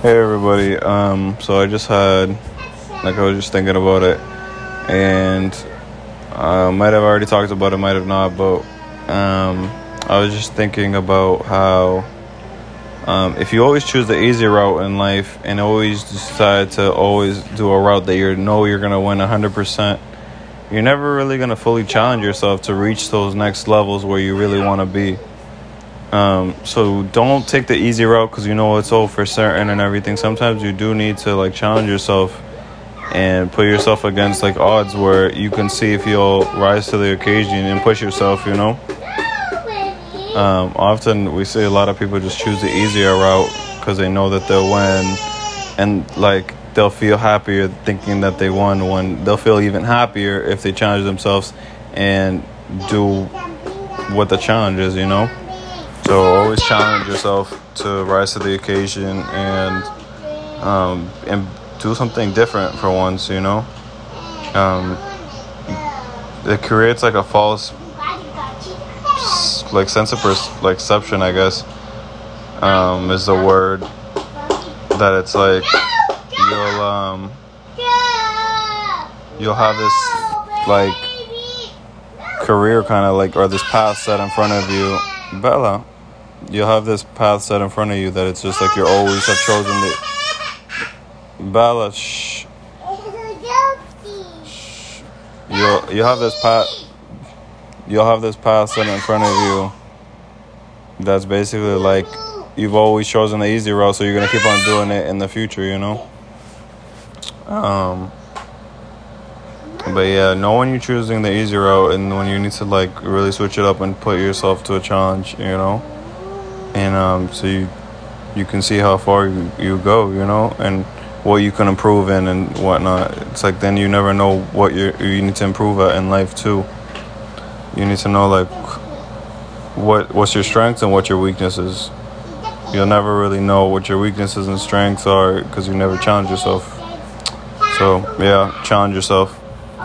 Hey everybody. Um, so I just had, like, I was just thinking about it, and I might have already talked about it, might have not, but um, I was just thinking about how um, if you always choose the easy route in life and always decide to always do a route that you know you're gonna win 100%, you're never really gonna fully challenge yourself to reach those next levels where you really want to be. Um, so don't take the easy route because you know it's all for certain and everything. Sometimes you do need to like challenge yourself and put yourself against like odds where you can see if you'll rise to the occasion and push yourself. You know. Um, often we see a lot of people just choose the easier route because they know that they'll win, and like they'll feel happier thinking that they won. When they'll feel even happier if they challenge themselves and do what the challenge is. You know. So always challenge yourself to rise to the occasion and um, and do something different for once. You know, um, it creates like a false like sense of pers- like perception. I guess um, is the word that it's like you'll um you'll have this like career kind of like or this path set in front of you, Bella you'll have this path set in front of you that it's just like you always have chosen the Bella shh. You'll you have this path you'll have this path set in front of you that's basically like you've always chosen the easy route so you're gonna keep on doing it in the future, you know? Um but yeah, know when you're choosing the easy route and when you need to like really switch it up and put yourself to a challenge, you know? And um, so you you can see how far you, you go, you know, and what you can improve in and whatnot. It's like then you never know what you you need to improve at in life too. You need to know like what what's your strengths and what your weaknesses. You'll never really know what your weaknesses and strengths are because you never challenge yourself. So yeah, challenge yourself.